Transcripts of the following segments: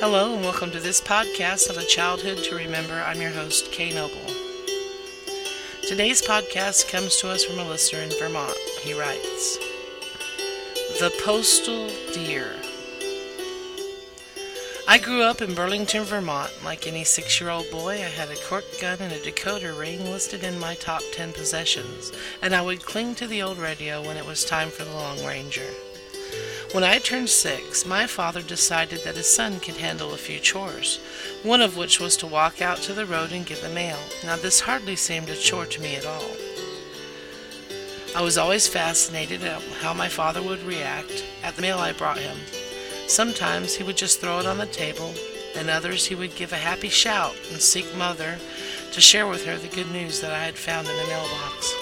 Hello, and welcome to this podcast of A Childhood to Remember. I'm your host, Kay Noble. Today's podcast comes to us from a listener in Vermont. He writes The Postal Deer. I grew up in Burlington, Vermont. Like any six year old boy, I had a cork gun and a decoder ring listed in my top 10 possessions, and I would cling to the old radio when it was time for the Lone Ranger. When I turned six, my father decided that his son could handle a few chores, one of which was to walk out to the road and get the mail. Now, this hardly seemed a chore to me at all. I was always fascinated at how my father would react at the mail I brought him. Sometimes he would just throw it on the table, and others he would give a happy shout and seek mother to share with her the good news that I had found in the mailbox.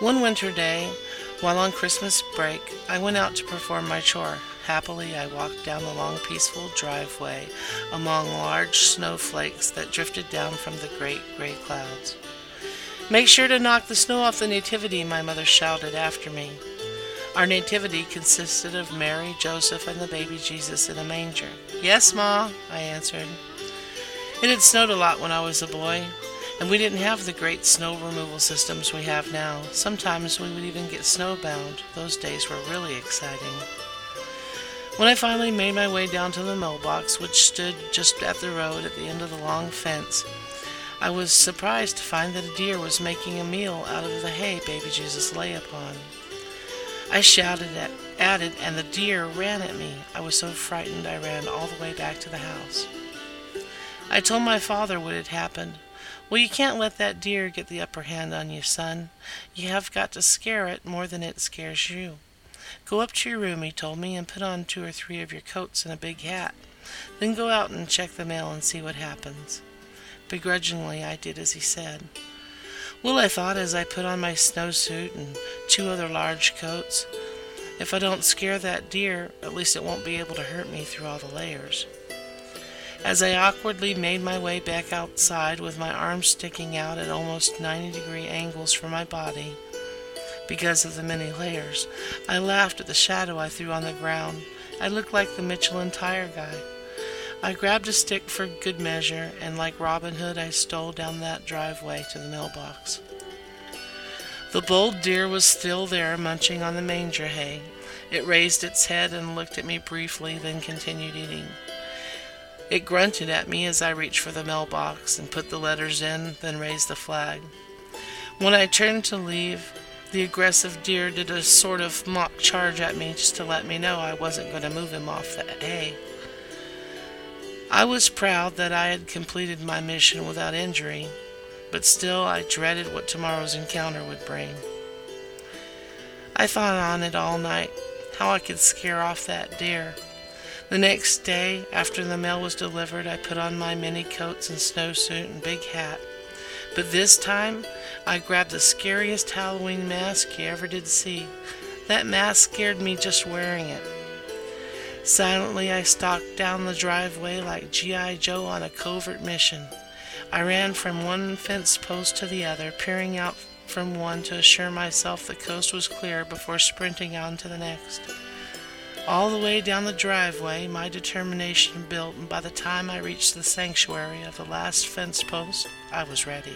One winter day, while on Christmas break, I went out to perform my chore. Happily, I walked down the long, peaceful driveway among large snowflakes that drifted down from the great gray clouds. Make sure to knock the snow off the nativity, my mother shouted after me. Our nativity consisted of Mary, Joseph, and the baby Jesus in a manger. Yes, Ma, I answered. It had snowed a lot when I was a boy, and we didn't have the great snow removal systems we have now. Sometimes we would even get snowbound. Those days were really exciting. When I finally made my way down to the mailbox, which stood just at the road at the end of the long fence, I was surprised to find that a deer was making a meal out of the hay baby Jesus lay upon. I shouted at, at it, and the deer ran at me. I was so frightened I ran all the way back to the house. I told my father what had happened. Well, you can't let that deer get the upper hand on you, son. You have got to scare it more than it scares you. Go up to your room, he told me, and put on two or three of your coats and a big hat. Then go out and check the mail and see what happens. Begrudgingly, I did as he said. Well, I thought as I put on my snowsuit and two other large coats, if I don't scare that deer, at least it won't be able to hurt me through all the layers. As I awkwardly made my way back outside with my arms sticking out at almost 90 degree angles from my body, because of the many layers, I laughed at the shadow I threw on the ground. I looked like the Michelin tire guy. I grabbed a stick for good measure, and like Robin Hood, I stole down that driveway to the mailbox. The bold deer was still there, munching on the manger hay. It raised its head and looked at me briefly, then continued eating. It grunted at me as I reached for the mailbox and put the letters in, then raised the flag. When I turned to leave, the aggressive deer did a sort of mock charge at me just to let me know I wasn't going to move him off that hay. I was proud that I had completed my mission without injury, but still I dreaded what tomorrow's encounter would bring. I thought on it all night, how I could scare off that deer. The next day, after the mail was delivered, I put on my mini coats and snowsuit and big hat. But this time, I grabbed the scariest Halloween mask you ever did see. That mask scared me just wearing it. Silently, I stalked down the driveway like G.I. Joe on a covert mission. I ran from one fence post to the other, peering out from one to assure myself the coast was clear before sprinting on to the next. All the way down the driveway, my determination built, and by the time I reached the sanctuary of the last fence post, I was ready.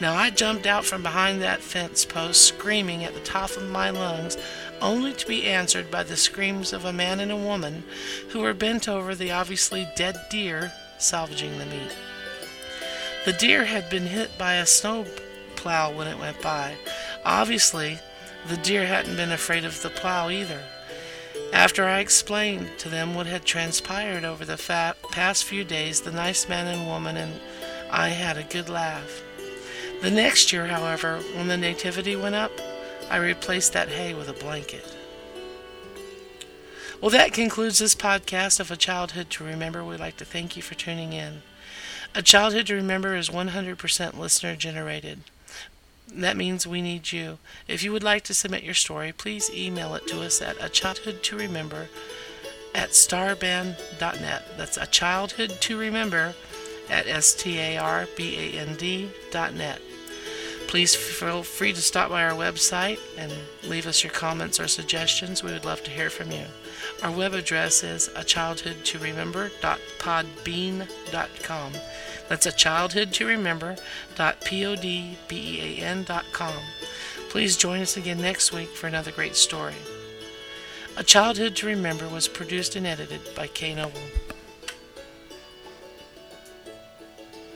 Now I jumped out from behind that fence post, screaming at the top of my lungs, only to be answered by the screams of a man and a woman who were bent over the obviously dead deer, salvaging the meat. The deer had been hit by a snow plow when it went by. Obviously, the deer hadn't been afraid of the plow either. After I explained to them what had transpired over the fa- past few days, the nice man and woman and I had a good laugh. The next year, however, when the nativity went up, I replaced that hay with a blanket. Well, that concludes this podcast of A Childhood to Remember. We'd like to thank you for tuning in. A Childhood to Remember is 100% listener generated. That means we need you. If you would like to submit your story, please email it to us at a childhood to remember at starband.net. That's a childhood to remember at s t a r b a n d dot net. Please feel free to stop by our website and leave us your comments or suggestions. We would love to hear from you. Our web address is a childhood to remember.podbean.com. That's a childhood to remember.podbean.com. Please join us again next week for another great story. A Childhood to Remember was produced and edited by Kay Noble.